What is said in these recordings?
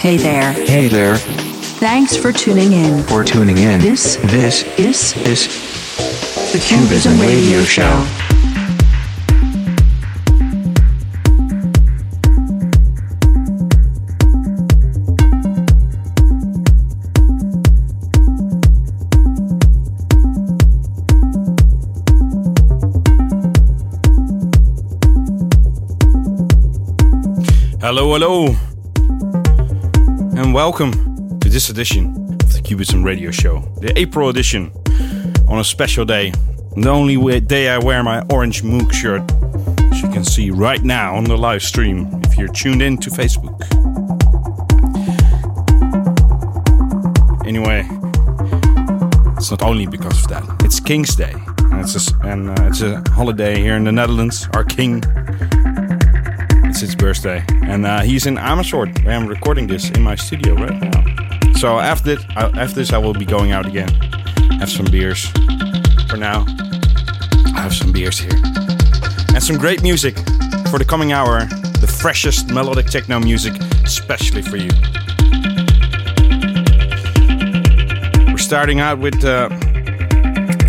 Hey there. Hey there. Thanks for tuning in. For tuning in. This this is is the Cubism Radio Show. Hello, hello, and welcome to this edition of the Cubism Radio Show, the April edition, on a special day. The only day I wear my orange Mook shirt, as you can see right now on the live stream if you're tuned in to Facebook. Anyway, it's not only because of that, it's King's Day, and it's a, and, uh, it's a holiday here in the Netherlands. Our king it's his birthday, and uh, he's in Amersfoort. where I'm recording this in my studio right now. So after this, uh, after this, I will be going out again, have some beers. For now, I have some beers here, and some great music for the coming hour. The freshest melodic techno music, especially for you. We're starting out with uh,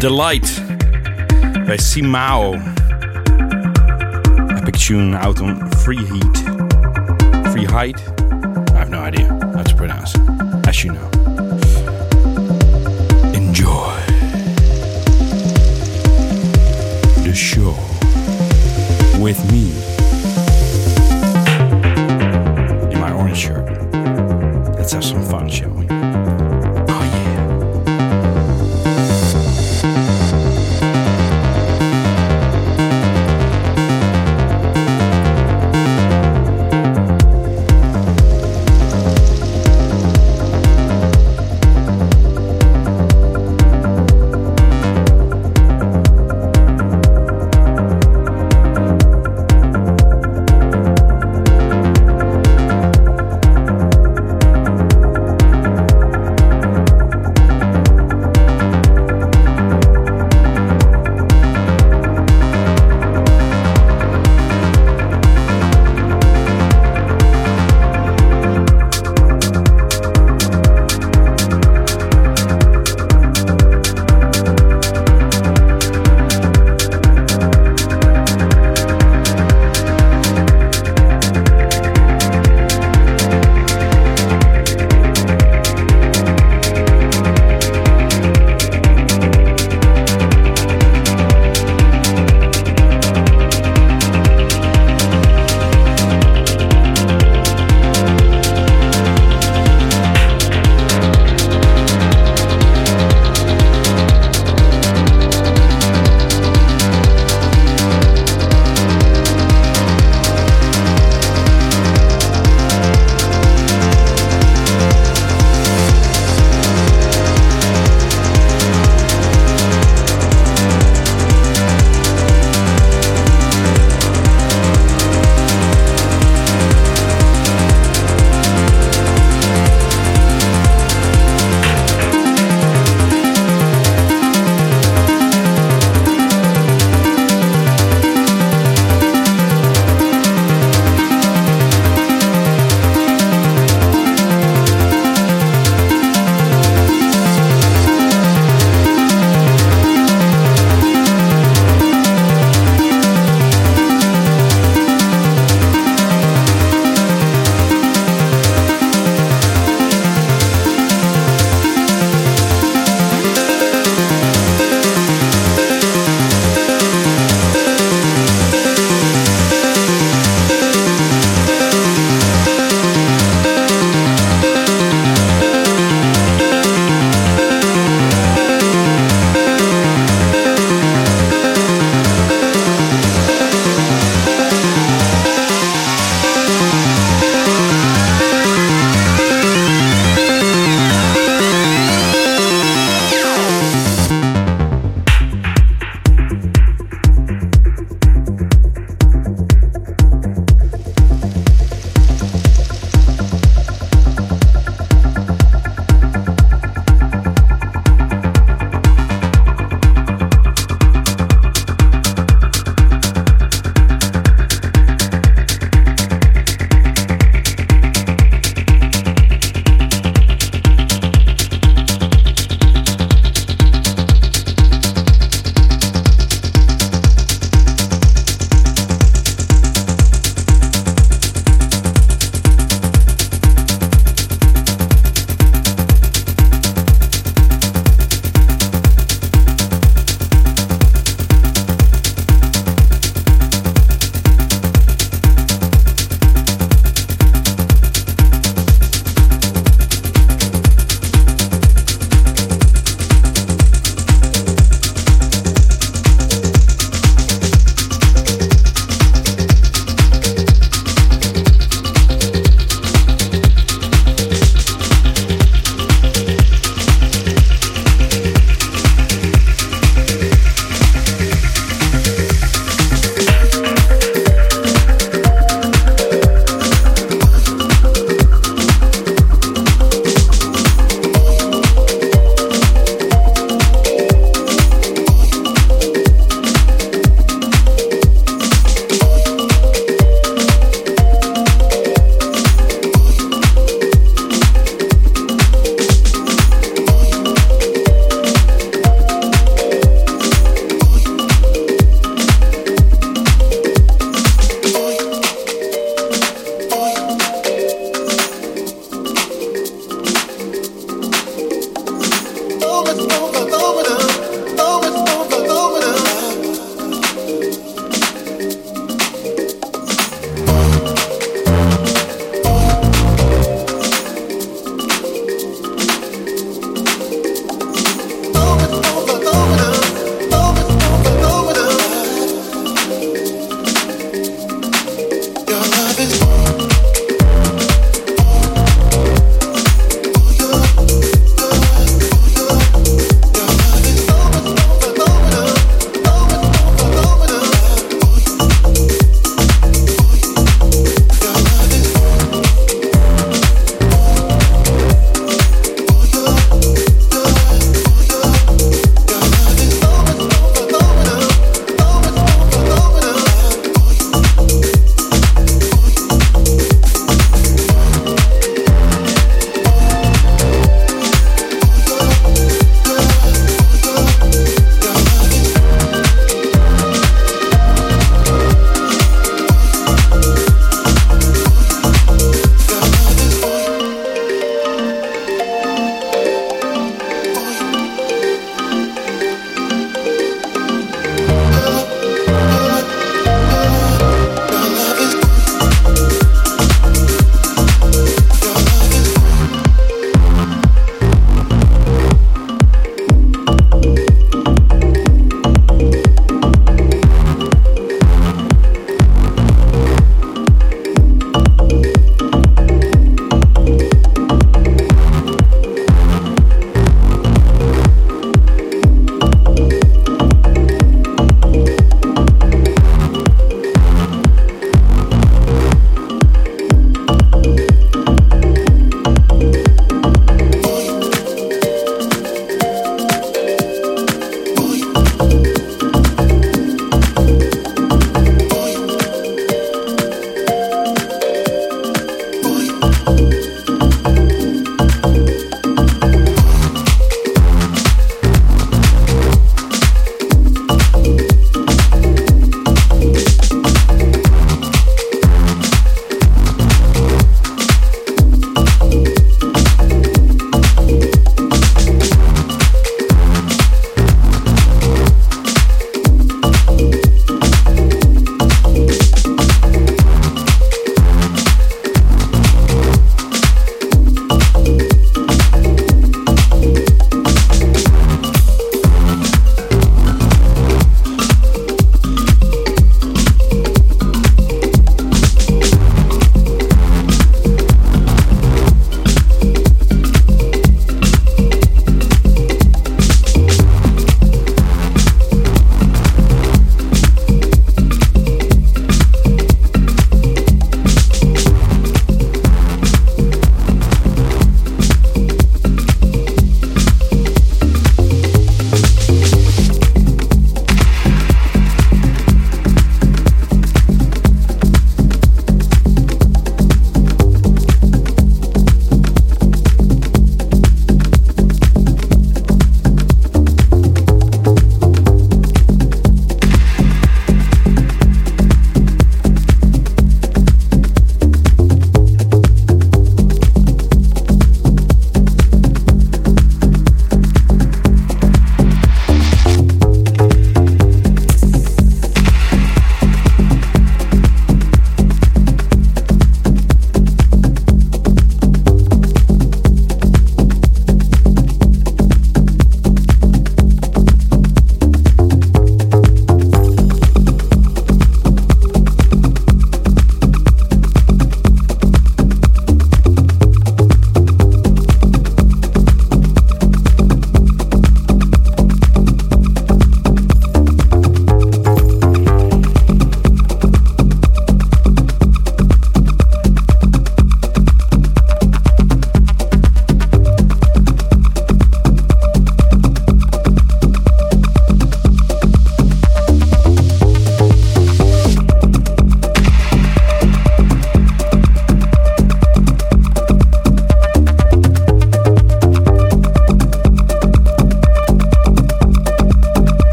"Delight" by Simao epic tune out on Free Heat. Free Height? I have no idea how to pronounce it, as you know. Enjoy the show with me in my orange shirt. Let's have some fun, shall we?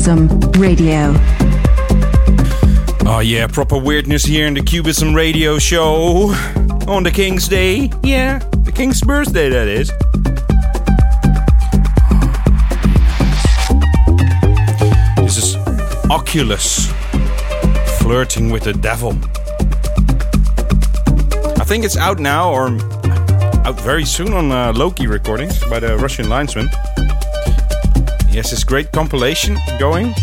Cubism Radio. Oh yeah, proper weirdness here in the Cubism Radio Show on the King's Day. Yeah, the King's birthday that is. This is Oculus flirting with the devil. I think it's out now or out very soon on uh, Loki recordings by the Russian linesman. He has this great compilation going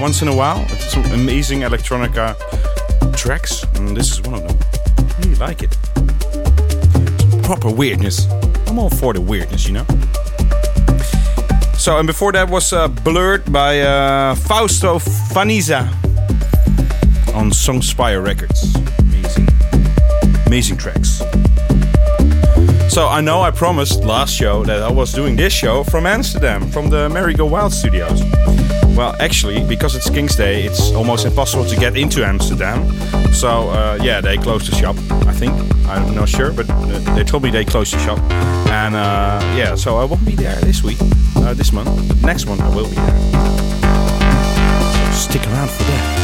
once in a while. It's some amazing electronica tracks, and this is one of them. I really like it. Some proper weirdness. I'm all for the weirdness, you know. So, and before that was uh, Blurred by uh, Fausto Faniza on Songspire Records. Amazing. Amazing tracks. So I know I promised last show that I was doing this show from Amsterdam, from the Merry Go Wild studios. Well, actually, because it's King's Day, it's almost impossible to get into Amsterdam. So uh, yeah, they closed the shop. I think I'm not sure, but uh, they told me they closed the shop. And uh, yeah, so I won't be there this week, uh, this month. But next one I will be there. So stick around for that.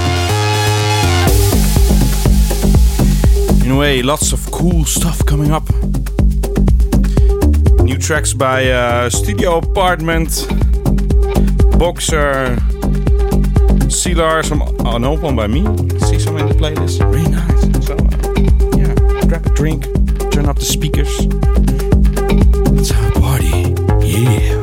Anyway, lots of cool stuff coming up tracks by uh, Studio Apartment, Boxer, Silar, some oh, an open one by me. See some in the playlist. Very nice. So uh, yeah, grab a drink, turn up the speakers. Have a party. Yeah.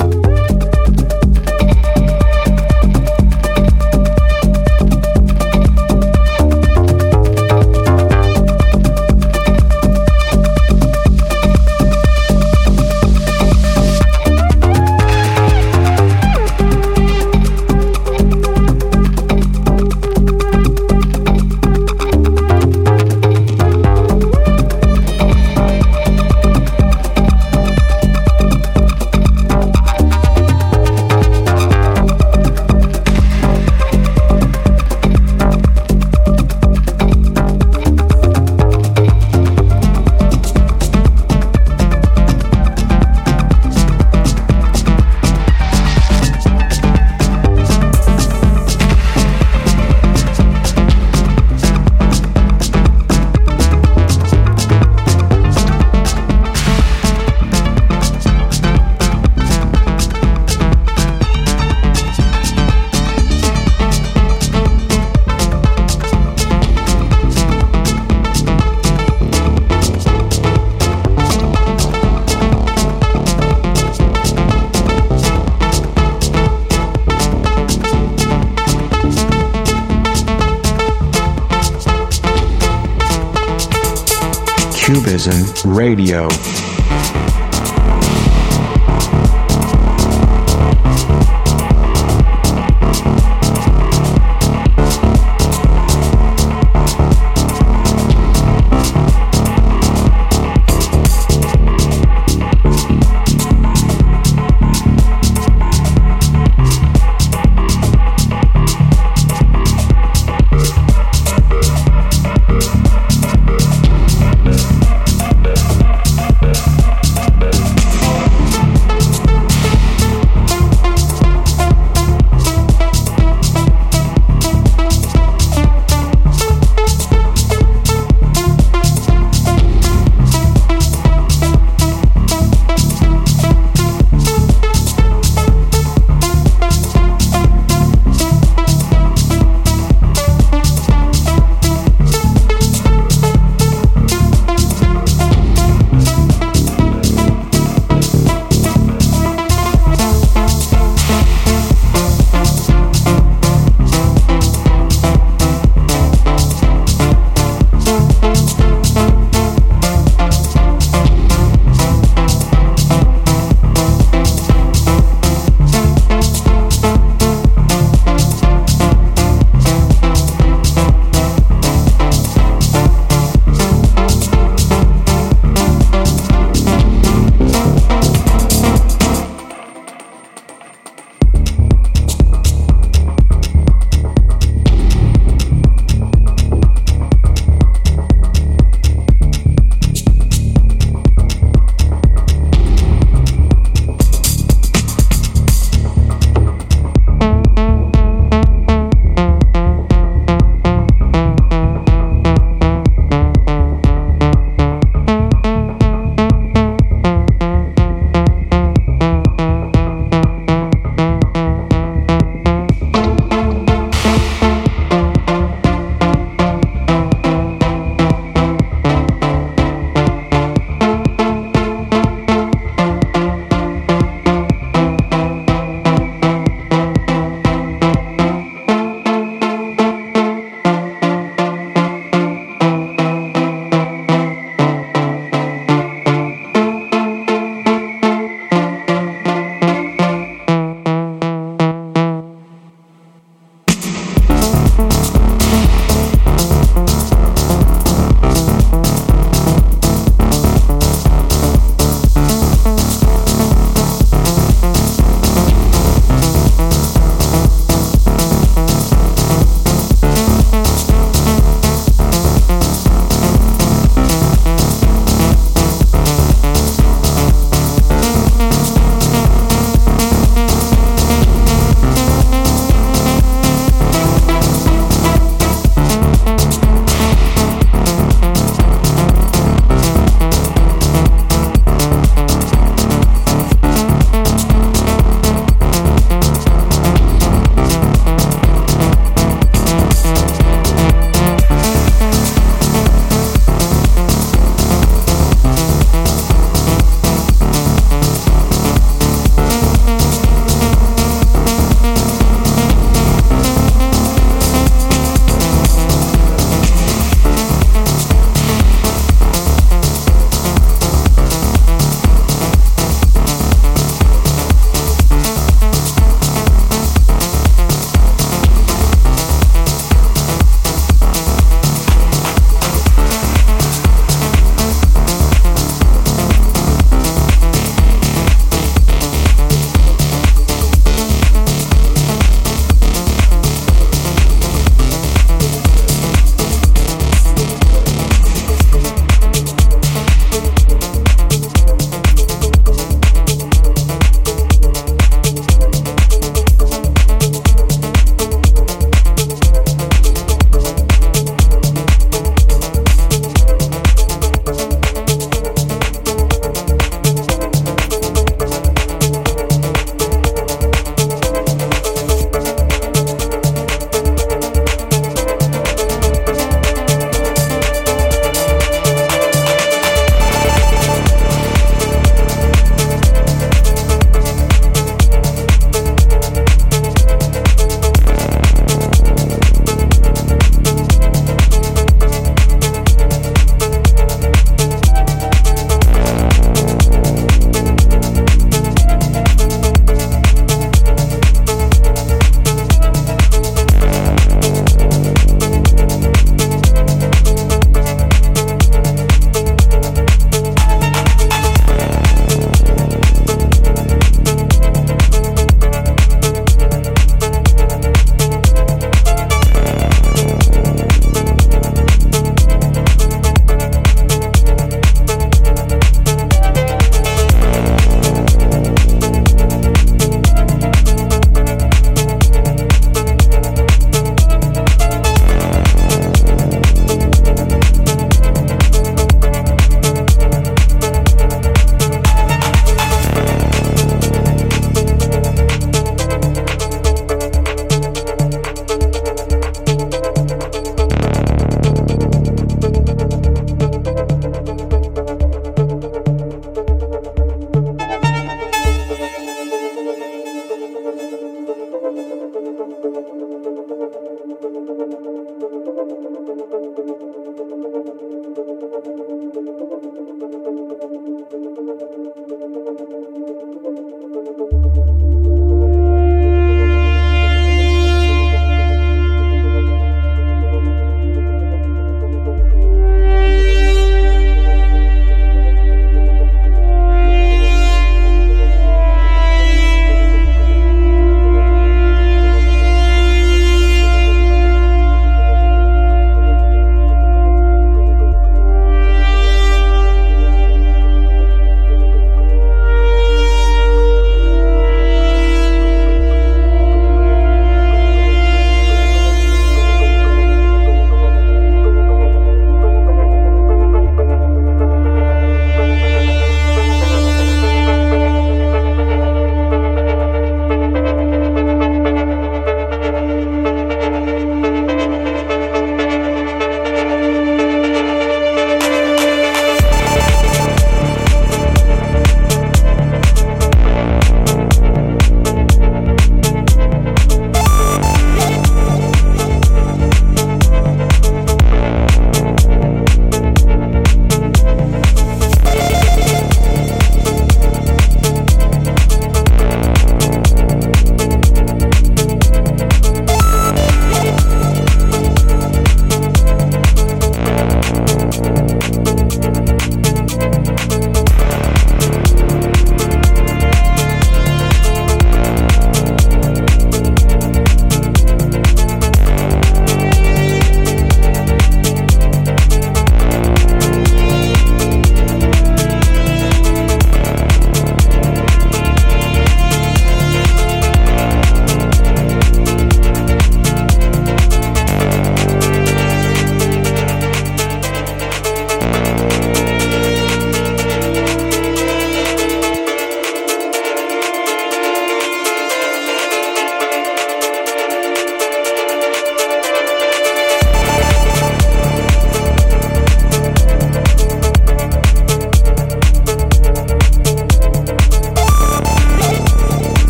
Radio.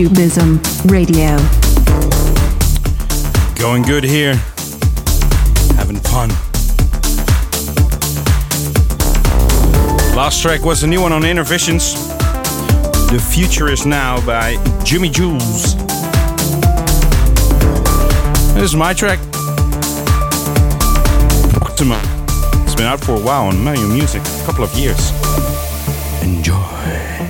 Cubism Radio. Going good here. Having fun. Last track was a new one on Innervisions. The Future is Now by Jimi Jules. This is my track. Proxima. It's been out for a while on Mario Music, a couple of years. Enjoy.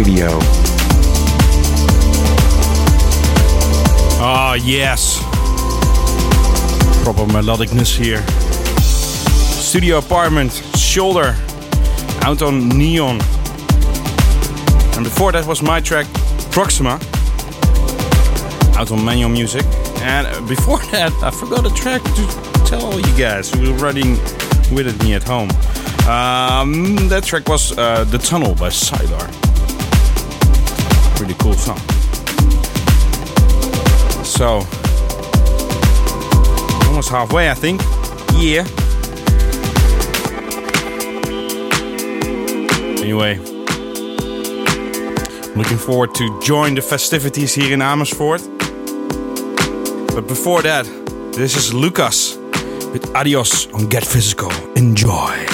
Radio. Ah, yes. Proper melodicness here. Studio apartment, shoulder, out on neon. And before that was my track Proxima, out on manual music. And before that, I forgot a track to tell you guys who were riding with me at home. Um, that track was uh, The Tunnel by Sidar. Pretty cool song. So, almost halfway, I think. Yeah. Anyway, looking forward to join the festivities here in Amersfoort. But before that, this is Lucas with Adios on Get Physical. Enjoy.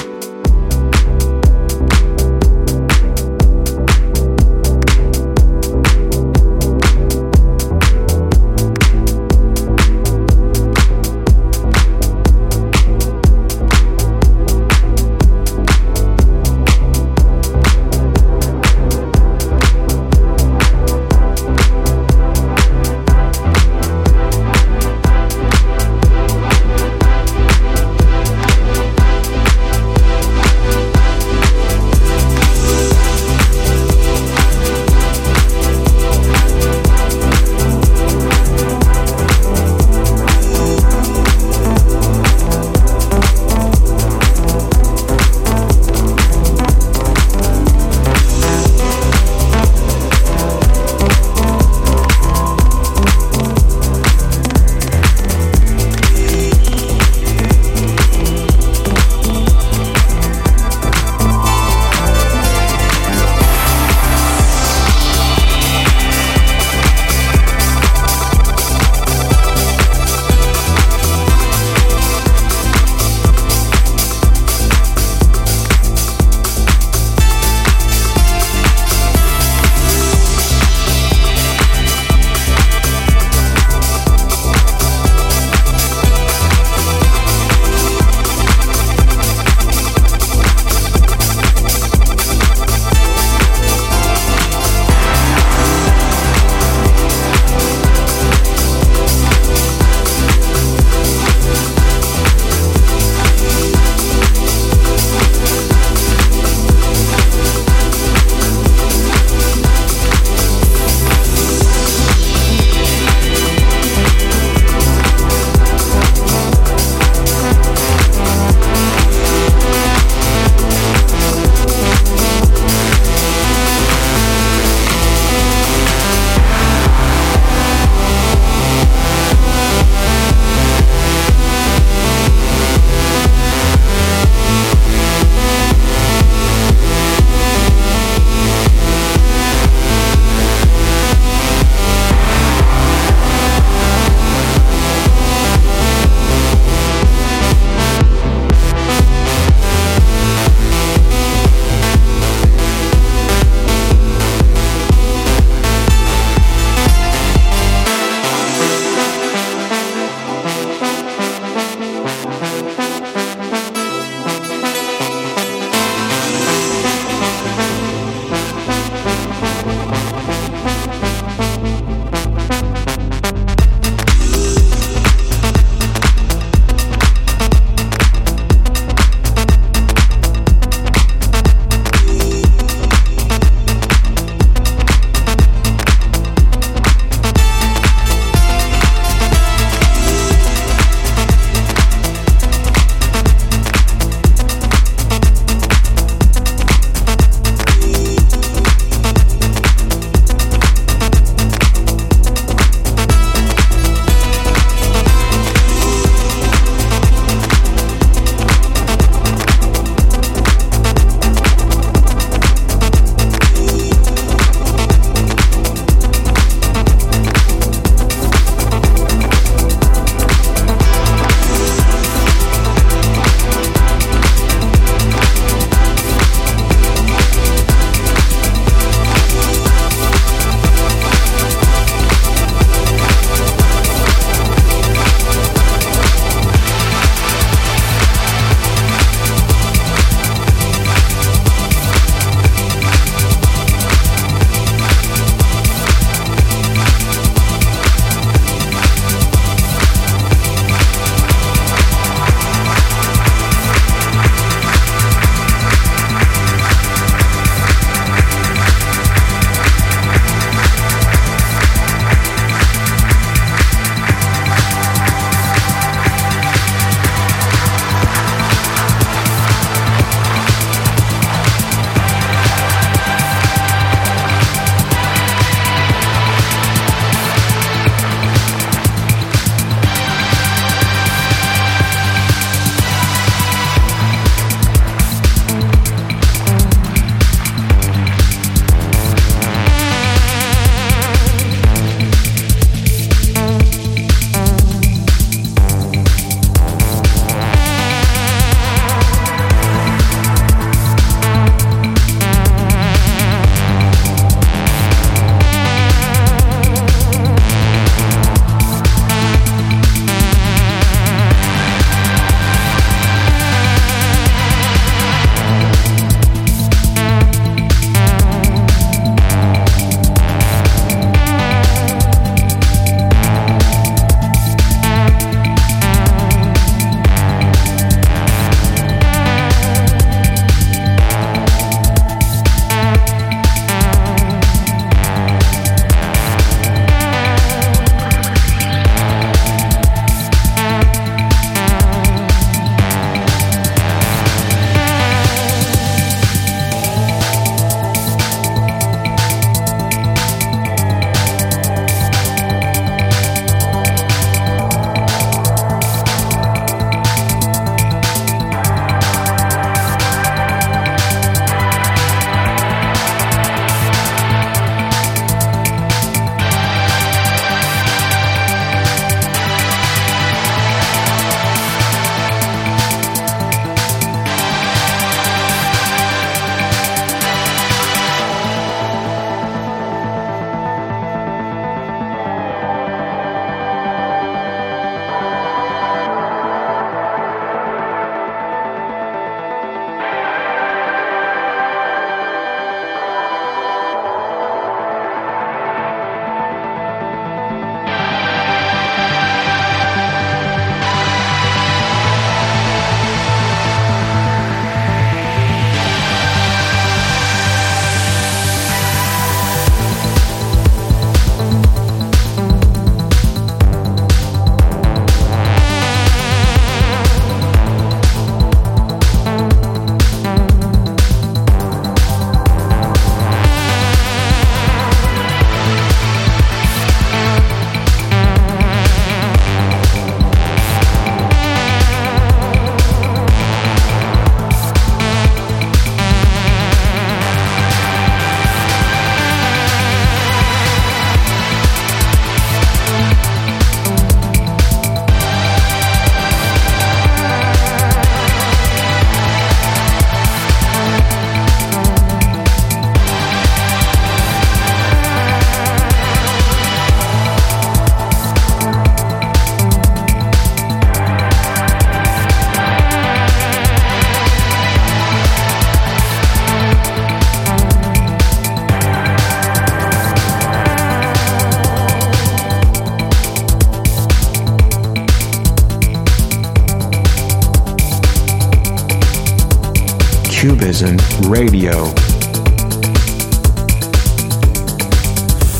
Cubism Radio.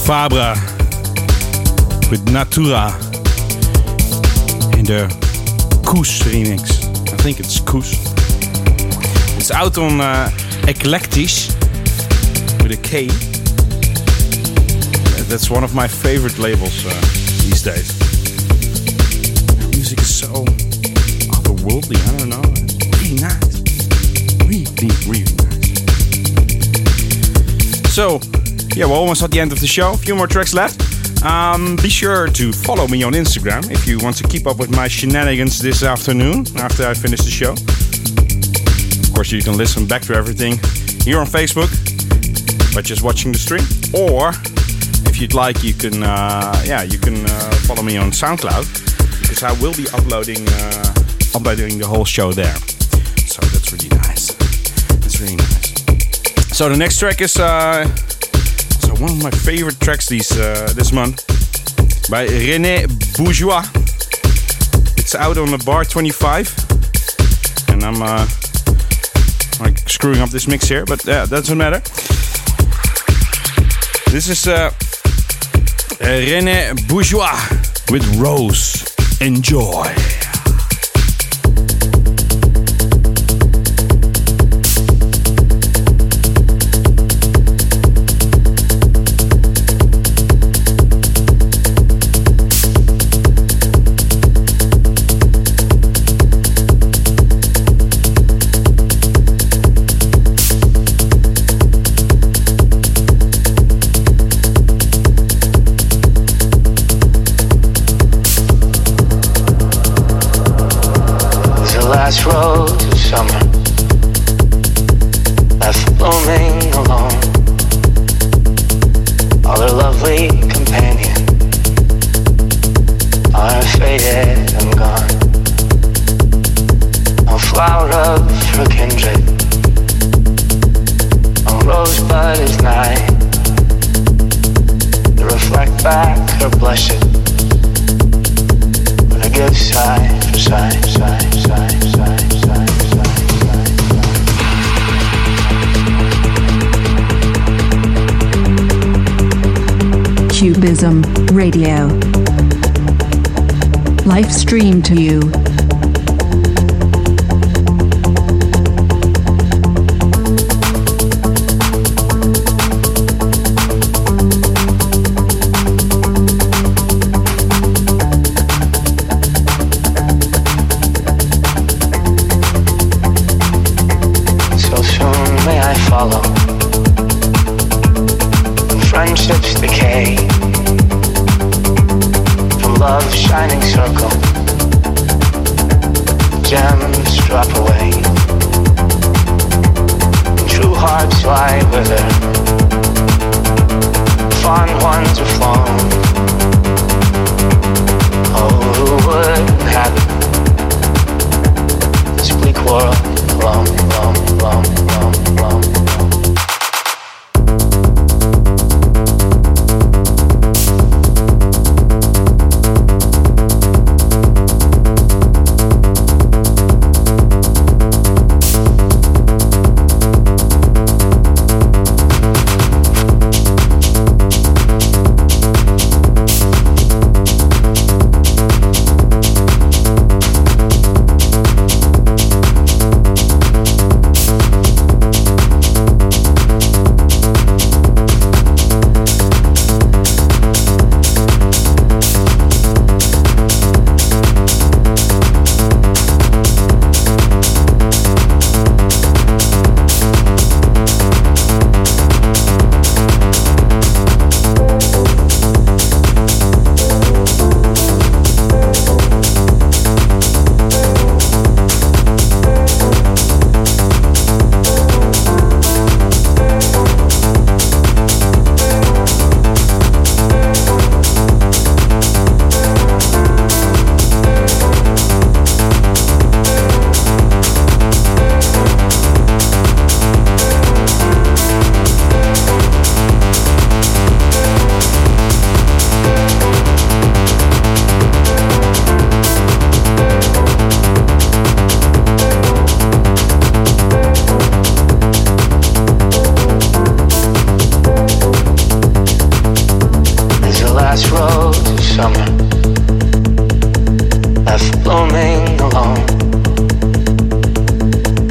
Fabra with Natura in the Koos remix. I think it's Koos. It's out on uh, with a K. That's one of my favorite labels uh, these days. Music is so otherworldly. I don't know. It's really nice. So, yeah, we're almost at the end of the show. A few more tracks left. Um, be sure to follow me on Instagram if you want to keep up with my shenanigans this afternoon after I finish the show. Of course, you can listen back to everything here on Facebook by just watching the stream, or if you'd like, you can uh, yeah you can uh, follow me on SoundCloud because I will be uploading uh, uploading the whole show there. So that's really nice. So the next track is. Uh, so one of my favorite tracks these uh, this month by René Bourgeois. It's out on the Bar 25, and I'm uh, like screwing up this mix here, but yeah, that doesn't matter. This is uh, René Bourgeois with Rose. Enjoy.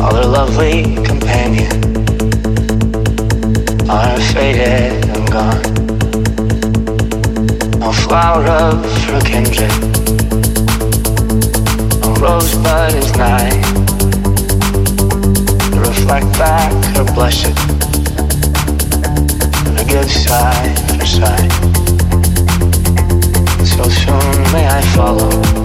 Other lovely companion are faded and gone. No flower of her kindred, no rosebud is nigh to reflect back her blushes and her good sigh for sigh. So soon may I follow.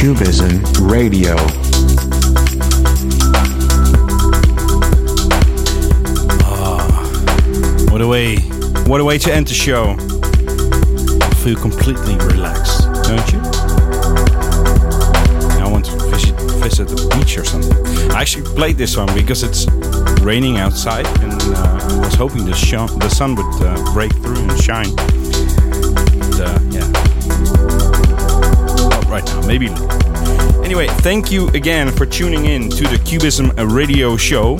Cubism Radio. What a way, what a way to end the show. I feel completely relaxed, don't you? I want to visit, visit the beach or something. I actually played this song because it's raining outside, and uh, I was hoping the, sh- the sun would uh, break through and shine. But, uh, yeah, right now, maybe. Anyway, thank you again for tuning in to the Cubism Radio Show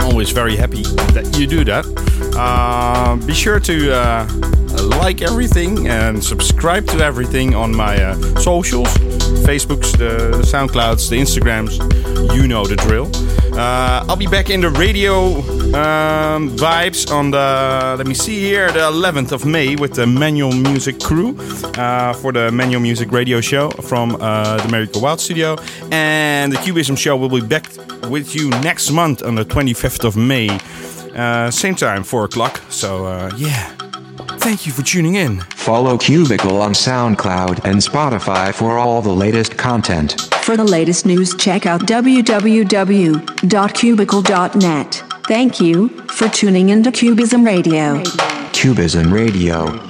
I'm always very happy that you do that. Uh, be sure to uh, like everything and subscribe to everything on my uh, socials Facebooks, the, the SoundClouds, the Instagrams. You know the drill. Uh, I'll be back in the radio um, vibes on the, let me see here, the 11th of May with the Manual Music crew uh, for the Manual Music radio show from uh, the Miracle Wild studio. And the Cubism show will be back with you next month on the 25th of May. Uh, same time, 4 o'clock. So, uh, yeah. Thank you for tuning in. Follow Cubicle on SoundCloud and Spotify for all the latest content. For the latest news, check out www.cubicle.net. Thank you for tuning into Cubism Radio. Cubism Radio.